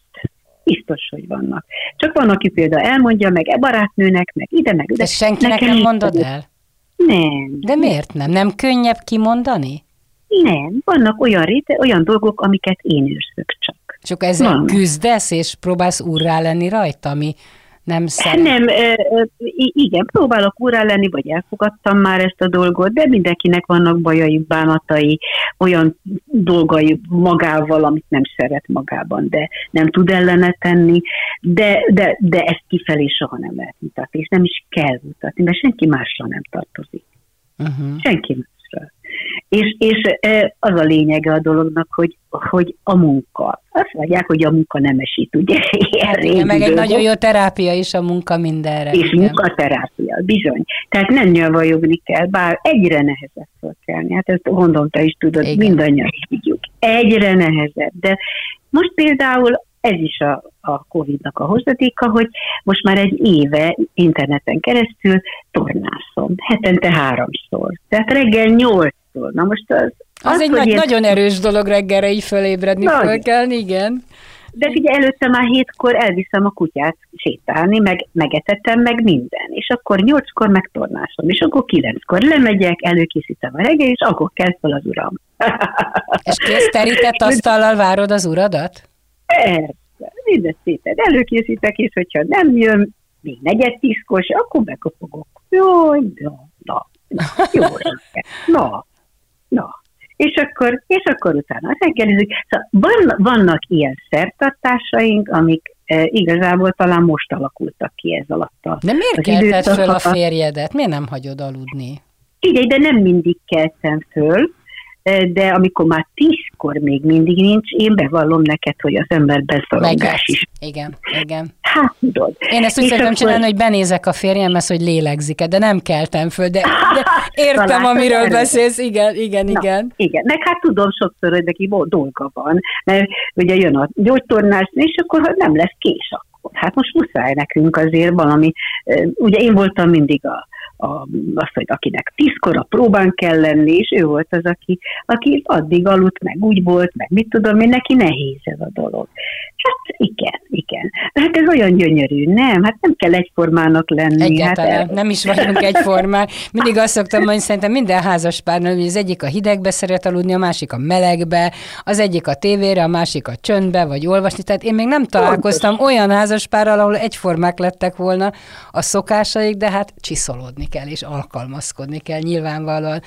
Biztos, hogy vannak. Csak van, aki például elmondja meg e barátnőnek, meg ide, meg ide. De senkinek nem mondod el? Nem. De miért nem? Nem könnyebb kimondani? Nem. Vannak olyan, réte, olyan dolgok, amiket én őrzök csak. Csak ezzel Van. küzdesz, és próbálsz úrrá lenni rajta, ami nem szeret. Nem, igen, próbálok úrá lenni, vagy elfogadtam már ezt a dolgot, de mindenkinek vannak bajai, bánatai, olyan dolgai magával, amit nem szeret magában, de nem tud ellene tenni, de, de, de ezt kifelé soha nem lehet mutatni, és nem is kell mutatni, mert senki másra nem tartozik. Uh-huh. Senki és, és az a lényege a dolognak, hogy, hogy a munka. Azt mondják, hogy a munka nemesít, ugye? Hát, igen, meg egy nagyon jó terápia is a munka mindenre. És igen. munkaterápia, bizony. Tehát nem nyavajogni kell, bár egyre nehezebb felkelni. Hát ezt gondolom, te is tudod, igen. mindannyian tudjuk. Egyre nehezebb. De most például ez is a, a Covid-nak a hozadéka, hogy most már egy éve interneten keresztül tornászom, hetente háromszor. Tehát reggel nyolcszor. Na most az... Az, az egy nagy, ilyen... nagyon erős dolog reggelre így fölébredni, fölkelni, igen. De ugye előtte már hétkor elviszem a kutyát sétálni, meg megetetem, meg minden. És akkor nyolckor megtornásom, és akkor kilenckor lemegyek, előkészítem a reggel, és akkor kell fel az uram. És kész terített asztallal várod az uradat? Persze, minden szépen előkészítek, és hogyha nem jön, még negyed tízkor, akkor bekopogok. Jó, na, na, jó, na, na. És akkor, és akkor utána reggelizik. Szóval van, vannak ilyen szertartásaink, amik e, igazából talán most alakultak ki ez alatt a De miért kelted föl a férjedet? Miért nem hagyod aludni? Igen, de nem mindig keltem föl, de amikor már tízkor még mindig nincs, én bevallom neked, hogy az ember beszorongás is. Igen, igen. Hát tudod. Én ezt úgy szeretem akkor... csinálni, hogy benézek a férjemhez, hogy lélegzik -e, de nem keltem föl, de, de értem, Talán amiről erőt. beszélsz, igen, igen, Na, igen. Igen, meg hát tudom sokszor, hogy neki dolga van, mert ugye jön a gyógytornás, és akkor nem lesz kés akkor. Hát most muszáj nekünk azért valami, ugye én voltam mindig a a, azt, hogy akinek tízkor a próbán kell lenni, és ő volt az, aki, aki addig aludt, meg úgy volt, meg mit tudom én, neki nehéz ez a dolog. Hát igen, igen. Hát ez olyan gyönyörű, nem? Hát nem kell egyformának lenni. Egyáltalán, hát, nem is vagyunk egyformák. Mindig azt szoktam mondani, szerintem minden házas párnál, hogy az egyik a hidegbe szeret aludni, a másik a melegbe, az egyik a tévére, a másik a csöndbe, vagy olvasni. Tehát én még nem találkoztam Pontos. olyan házaspárral, ahol egyformák lettek volna a szokásaik, de hát csiszolódni kell, és alkalmazkodni kell nyilvánvalóan.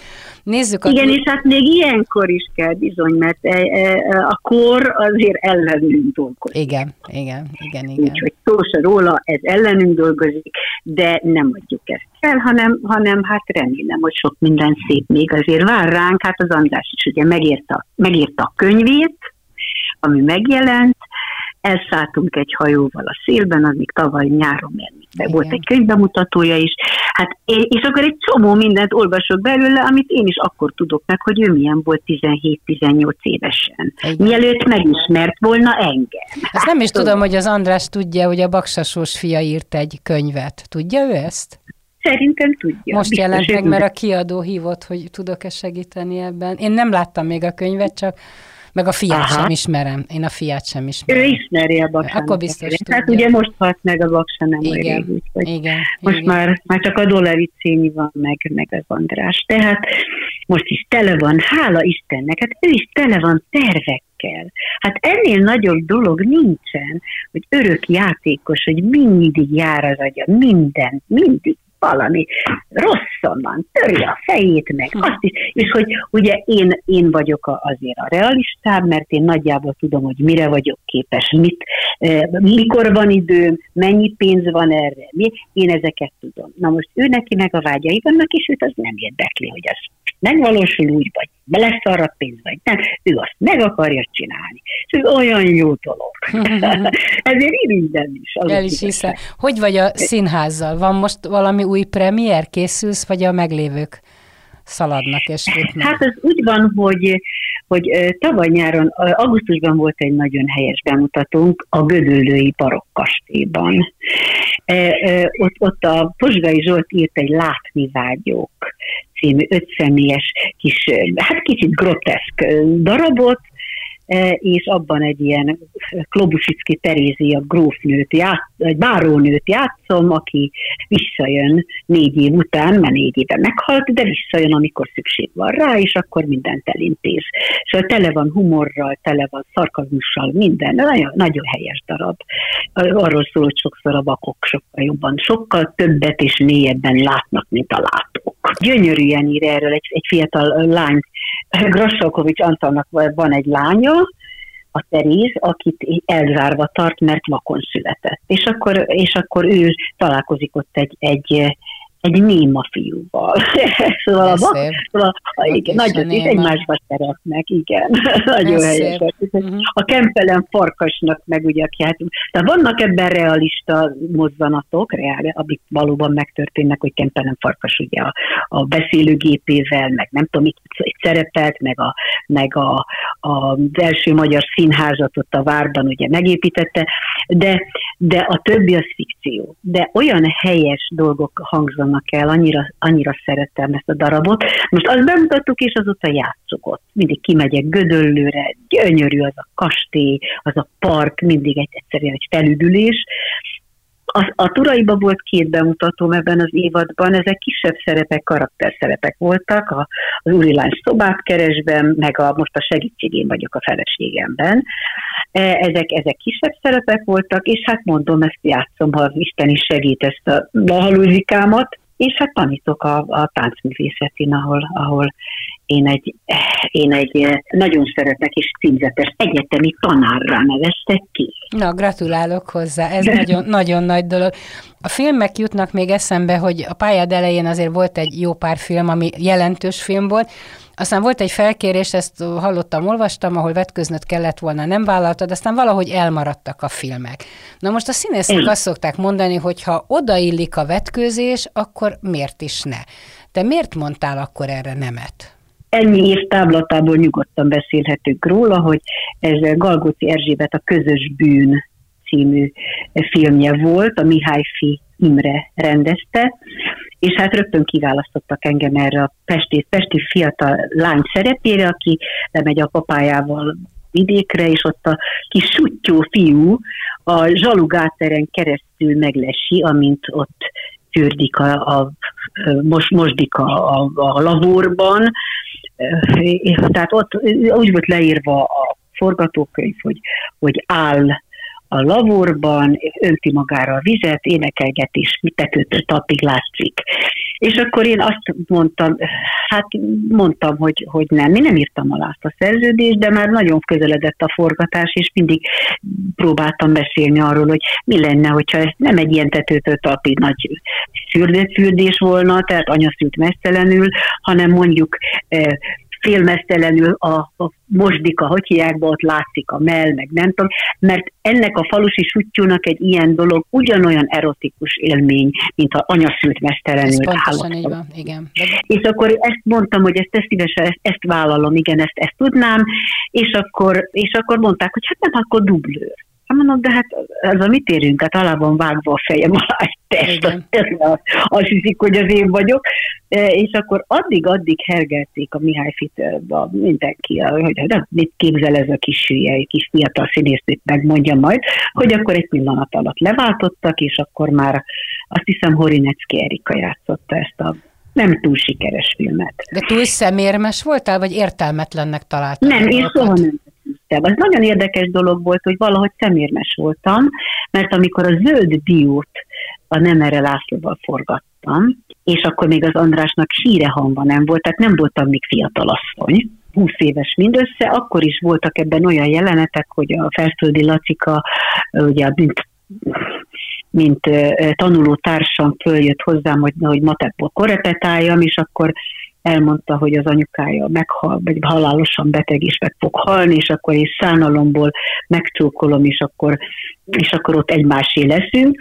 Nézzük a... Igen, és hát még ilyenkor is kell bizony, mert e, e, a kor azért ellenünk dolgozik. Igen, igen, igen, igen. Úgyhogy szó se róla, ez ellenünk dolgozik, de nem adjuk ezt el, hanem, hanem hát remélem, hogy sok minden szép még azért vár ránk. Hát az András is ugye megírta, megírta a könyvét, ami megjelent, elszálltunk egy hajóval a szélben, az még tavaly nyáron, mert volt egy könyvbemutatója is, hát, és akkor egy csomó mindent olvasok belőle, amit én is akkor tudok meg, hogy ő milyen volt 17-18 évesen. Igen. Mielőtt megismert volna engem. Ezt nem is tudom, hogy az András tudja, hogy a Baksasós fia írt egy könyvet. Tudja ő ezt? Szerintem tudja. Most Biztos jelent meg, mert a kiadó hívott, hogy tudok-e segíteni ebben. Én nem láttam még a könyvet, csak meg a fiát Aha. sem ismerem. Én a fiát sem ismerem. Ő ismeri a baksának. Akkor biztos tudja. Hát ugye most halt meg a baksa nem igen, rég, úgyhogy igen, most igen. Már, már csak a Dolari Céni van meg, meg az András. Tehát most is tele van, hála Istennek, hát ő is tele van tervekkel. Hát ennél nagyobb dolog nincsen, hogy örök játékos, hogy mindig jár az agya, minden, mindig valami rosszon van, törje a fejét meg, hm. azt is, és hogy ugye én, én vagyok a, azért a realistább, mert én nagyjából tudom, hogy mire vagyok képes, mit, mikor van időm, mennyi pénz van erre, mi, én ezeket tudom. Na most ő neki meg a vágyai vannak, és őt az nem érdekli, hogy az megvalósul úgy, vagy lesz arra pénz, vagy nem, ő azt meg akarja csinálni. És ez olyan jó dolog. Ezért irigyem is. El is hiszem. Hogy vagy a színházzal? Van most valami új premier? Készülsz, vagy a meglévők szaladnak és futnak? Hát ez úgy van, hogy hogy tavaly nyáron, augusztusban volt egy nagyon helyes bemutatónk a Gödöllői Barokkastélyban. Ott, ott a Pozsgai Zsolt írt egy Látni vágyók című ötszemélyes kis, hát kicsit groteszk darabot, és abban egy ilyen Klobusicki Terézia grófnőt, ját, egy bárónőt játszom, aki visszajön négy év után, mert négy éve meghalt, de visszajön, amikor szükség van rá, és akkor mindent elintéz. Szóval tele van humorral, tele van szarkazmussal, minden. Nagyon, nagyon helyes darab. Arról szól, hogy sokszor a vakok sokkal jobban, sokkal többet és mélyebben látnak, mint a látók. Gyönyörűen ír erről egy, egy fiatal lány Grassalkovics Antalnak van egy lánya, a Teréz, akit elzárva tart, mert vakon született. És akkor, és akkor ő találkozik ott egy, egy egy néma fiúval. szóval, a, szóval a, igen, nagyon, és egymásba szeretnek, igen. nagyon helyes. Uh-huh. A kempelen farkasnak meg ugye, aki hát, de vannak ebben realista mozzanatok, reál, amik valóban megtörténnek, hogy kempelen farkas ugye a, a beszélőgépével, meg nem tudom, itt szerepelt, meg, a, meg a, a, az első magyar színházat ott a várban ugye megépítette, de, de a többi az fikció. De olyan helyes dolgok hangzanak mondanak el, annyira, annyira szerettem ezt a darabot. Most azt bemutattuk, és azóta játszok ott. Mindig kimegyek Gödöllőre, gyönyörű az a kastély, az a park, mindig egy egyszerűen egy felüdülés. A, a Turaiba volt két bemutatóm ebben az évadban, ezek kisebb szerepek, karakterszerepek voltak, a, az Lány szobát keresben, meg a, most a segítségén vagyok a feleségemben. E, ezek, ezek kisebb szerepek voltak, és hát mondom, ezt játszom, ha Isten is segít ezt a lahalúzikámat, és hát tanítok a, a táncművészetén, ahol, ahol én egy, én egy eh, nagyon szeretnek és címzetes egyetemi tanárra neveztek ki. Na, gratulálok hozzá, ez nagyon, nagyon nagy dolog. A filmek jutnak még eszembe, hogy a pályád elején azért volt egy jó pár film, ami jelentős film volt, aztán volt egy felkérés, ezt hallottam, olvastam, ahol vetköznöt kellett volna, nem vállaltad, aztán valahogy elmaradtak a filmek. Na most a színészek azt szokták mondani, hogy ha odaillik a vetkőzés, akkor miért is ne? Te miért mondtál akkor erre nemet? Ennyi év táblatából nyugodtan beszélhetünk róla, hogy ez Galgóci Erzsébet a Közös Bűn című filmje volt, a Mihály Fi Imre rendezte, és hát rögtön kiválasztottak engem erre a pesti, pesti fiatal lány szerepére, aki lemegy a papájával vidékre, és ott a kis sutyó fiú a zsalugáteren keresztül meglesi, amint ott fürdik a, a most mosdik a, a, a lavorban, tehát ott úgy volt leírva a forgatókönyv, hogy, hogy áll a lavorban, önti magára a vizet, énekelget is, tetőtől tapig látszik. És akkor én azt mondtam, hát mondtam, hogy, hogy nem, én nem írtam alá azt a szerződést, de már nagyon közeledett a forgatás, és mindig próbáltam beszélni arról, hogy mi lenne, hogyha ez nem egy ilyen tetőtől tapig nagy fürdés volna, tehát anyaszült mesztelenül, hanem mondjuk eh, félmeztelenül a, a mosdika, hogy hiákba ott látszik a mell, meg nem tudom, mert ennek a falusi sutyúnak egy ilyen dolog ugyanolyan erotikus élmény, mint ha anyaszült mesztelenül Ez igen. És akkor ezt mondtam, hogy ezt, ezt szívesen, ezt, ezt vállalom, igen, ezt, ezt tudnám, és akkor, és akkor mondták, hogy hát nem, akkor dublőr. Mondom, de hát ez a mit érünk? Hát alá van vágva a fejem alá egy test, az, azt hiszik, hogy az én vagyok. E, és akkor addig-addig hergelték a Mihály Fitőbe mindenki, hogy de mit képzel ez a kis hülye, kis fiatal színésznőt megmondja majd, hogy akkor egy pillanat alatt leváltottak, és akkor már azt hiszem Horinecki Erika játszotta ezt a nem túl sikeres filmet. De túl szemérmes voltál, vagy értelmetlennek találtál? Nem, én soha nem küzdtem. Az nagyon érdekes dolog volt, hogy valahogy szemérmes voltam, mert amikor a zöld diót a Nemere Lászlóval forgattam, és akkor még az Andrásnak síre hangva nem volt, tehát nem voltam még fiatalasszony, 20 éves mindössze, akkor is voltak ebben olyan jelenetek, hogy a Felföldi Lacika, ugye, mint mint tanuló társam följött hozzám, hogy, hogy matekból korepetáljam, és akkor elmondta, hogy az anyukája meghal, vagy halálosan beteg is meg fog halni, és akkor én szánalomból megcsókolom, és akkor, és akkor ott egymásé leszünk.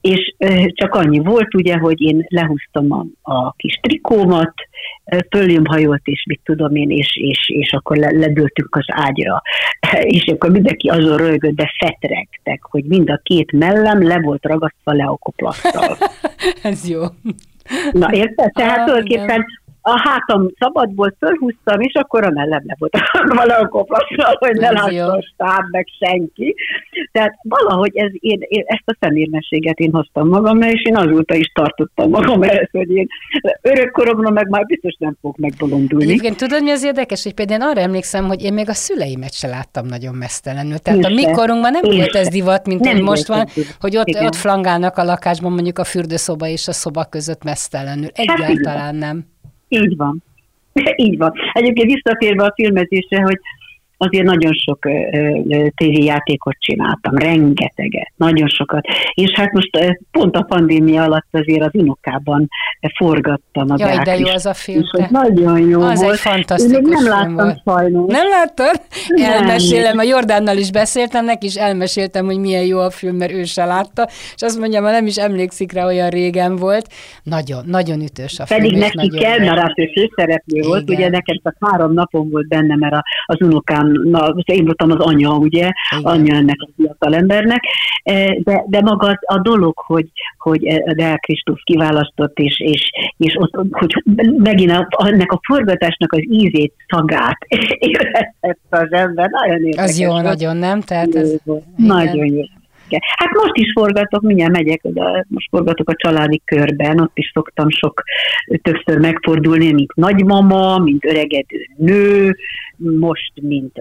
És csak annyi volt ugye, hogy én lehúztam a, a kis trikómat, följön hajolt, és mit tudom én, és, és, és akkor le, ledöltünk az ágyra. És akkor mindenki azon rögött, de fetregtek, hogy mind a két mellem le volt ragasztva leokoplasztal. Ez jó. Na érted? Tehát ah, tulajdonképpen a hátam szabad volt, fölhúztam, és akkor a mellem le volt valahol hogy ne lássa a stáb, meg senki. Tehát valahogy ez, én, én ezt a szemérmességet én hoztam magam, és én azóta is tartottam magam ehhez, hogy én örökkoromra meg már biztos nem fog megbolondulni. Egyébként tudod, mi az érdekes, hogy például arra emlékszem, hogy én még a szüleimet se láttam nagyon mesztelenül. Tehát a mikorunkban nem volt ez divat, mint nem most van, hogy ott, ott flangálnak a lakásban mondjuk a fürdőszoba és a szoba között mesztelenül. Hát Egyáltalán nem. Így van. Így van. Egyébként visszatérve a filmezésre, hogy azért nagyon sok tévéjátékot csináltam, rengeteget, nagyon sokat. És hát most pont a pandémia alatt azért az unokában forgattam a Jaj, de jó az a film. És, nagyon jó az volt. egy fantasztikus nem láttam volt. sajnos. Nem láttad? Elmesélem, a Jordánnal is beszéltem, neki is elmeséltem, hogy milyen jó a film, mert ő se látta, és azt mondja, ma nem is emlékszik rá, olyan régen volt. Nagyon, nagyon ütős a film. Pedig neki kell, mert ő főszereplő volt, ugye nekem csak három napon volt benne, mert az unokám na, én voltam az anya, ugye, Igen. anya ennek a fiatal embernek, e, de, de maga a dolog, hogy, hogy Deák Kristóf kiválasztott, és, és, és ott, hogy megint a, ennek a forgatásnak az ízét, szagát érezhette az ember, nagyon érdekes. Az jó, nagyon, nem? Tehát ez, nagyon jó. Hát most is forgatok, mindjárt megyek, de most forgatok a családi körben, ott is szoktam sok többször megfordulni, mint nagymama, mint öregedő nő, most, mint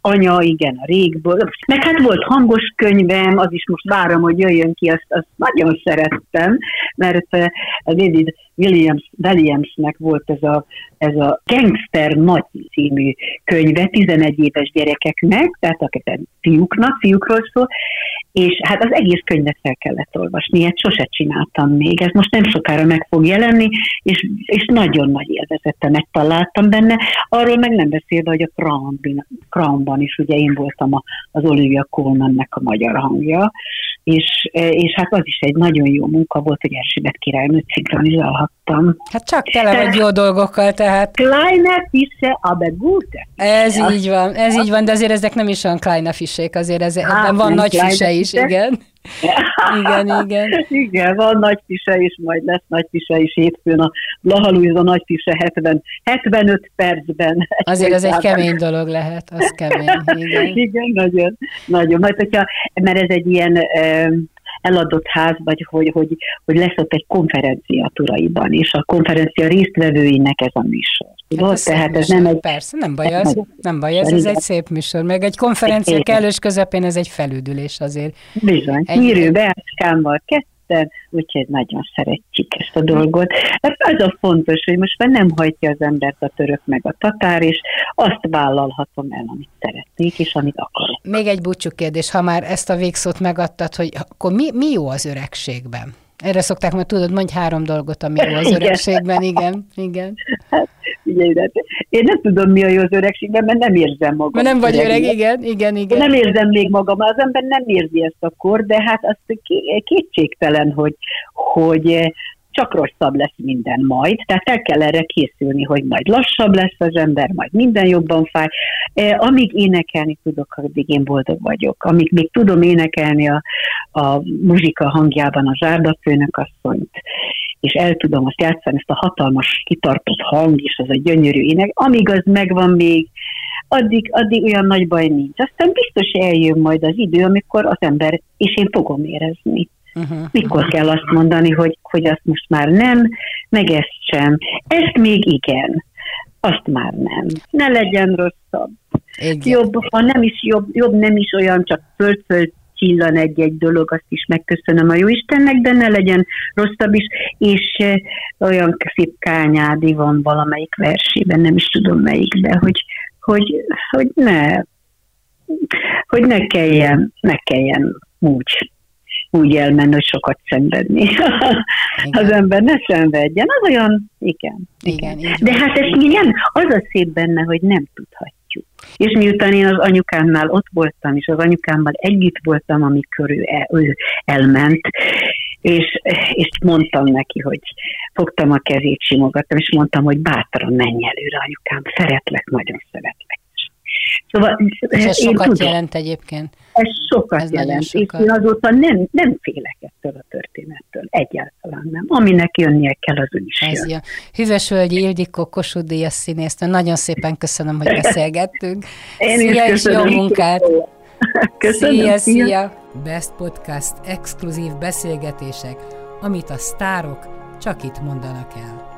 anya, igen, a régből. Meg hát volt hangos könyvem, az is most várom, hogy jöjjön ki, azt, azt nagyon szerettem, mert a David Williams, Williamsnek volt ez a, ez a Gangster Nagy című könyve 11 éves gyerekeknek, tehát a fiúknak, fiúkról szól, és hát az egész könyvet fel kellett olvasni, ilyet sose csináltam még, ez most nem sokára meg fog jelenni, és, és nagyon nagy élvezettel megtaláltam benne, arról meg nem beszélve, hogy a Crownban, is ugye én voltam a, az Olivia Colmannek a magyar hangja, és, és hát az is egy nagyon jó munka volt, hogy Erzsébet királynőt szinkronizálhattam. Hát csak tele vagy jó dolgokkal, tehát. Kleine Fische, aber gute. Ez így van, ez így van, de azért ezek nem is olyan Kleine Fischék, azért ez, hát, ebben van nagy fise is, igen. Igen, igen. Igen, van nagy fise is, majd lesz nagy fise is hétfőn a nagy fise 70, 75 percben. Azért ez egy kemény dolog lehet, az kemény. Igen, igen nagyon, nagyon. Majd, hogyha, mert ez egy ilyen eladott ház, vagy hogy, hogy, hogy lesz ott egy konferencia Turaiban, és a konferencia résztvevőinek ez a műsor. Hát ez Tehát ez nem egy... Persze, nem baj az, nem baj ez, ez egy szép műsor, meg egy konferencia kellős közepén ez egy felüdülés azért. Bizony, egy... Nyírő Beácskámmal ketten, úgyhogy nagyon szeretjük ezt a dolgot. Hát az a fontos, hogy most már nem hagyja az embert a török meg a tatár, és azt vállalhatom el, amit szeretnék, és amit akarok. Még egy búcsú kérdés, ha már ezt a végszót megadtad, hogy akkor mi, mi jó az öregségben? Erre szokták, mert tudod, mondj három dolgot, ami jó az öregségben, igen, igen. Hát, ugye, én nem tudom, mi a jó az öregségben, mert nem érzem magam. Mert nem vagy öreg, igen, igen, igen. Nem érzem még magam, az ember nem érzi ezt a kor, de hát az kétségtelen, hogy, hogy csak rosszabb lesz minden majd, tehát el kell erre készülni, hogy majd lassabb lesz az ember, majd minden jobban fáj. E, amíg énekelni tudok, addig én boldog vagyok. Amíg még tudom énekelni a, a muzsika hangjában a zsárdafőnök asszonyt, és el tudom azt játszani, ezt a hatalmas kitartott hang, és az a gyönyörű ének, amíg az megvan még, addig, addig olyan nagy baj nincs. Aztán biztos eljön majd az idő, amikor az ember, és én fogom érezni. Uh-huh. Mikor kell azt mondani, hogy, hogy azt most már nem, meg ezt sem. Ezt még igen, azt már nem. Ne legyen rosszabb. Igen. Jobb, ha nem is jobb, jobb nem is olyan, csak föld-föld csillan egy-egy dolog, azt is megköszönöm a Jóistennek, de ne legyen rosszabb is, és olyan szép kányádi van valamelyik versében, nem is tudom melyikben, hogy hogy, hogy ne, hogy ne kelljen, ne kelljen úgy úgy elmenni, hogy sokat szenvedni. Igen. Az ember ne szenvedjen, az olyan, igen. igen. igen. De hát ez nem, az a szép benne, hogy nem tudhatjuk. És miután én az anyukámnál ott voltam, és az anyukámmal együtt voltam, amikor ő, el, ő elment, és, és mondtam neki, hogy fogtam a kezét, simogattam, és mondtam, hogy bátran menj előre, anyukám, szeretlek, nagyon szeretlek. Szóval, és ez sokat tudom, jelent egyébként. Ez sokat ez jelent, sokat. és én azóta nem, nem félek ettől a történettől, egyáltalán nem. Aminek jönnie kell, az is ez jön. Hüves Völgyi Ildikó Kossuth Díjas színésznő, nagyon szépen köszönöm, hogy beszélgettünk. én szia, is köszönöm. és jó munkát! Köszönöm, szia, szia! szia. Best Podcast exkluzív beszélgetések, amit a sztárok csak itt mondanak el.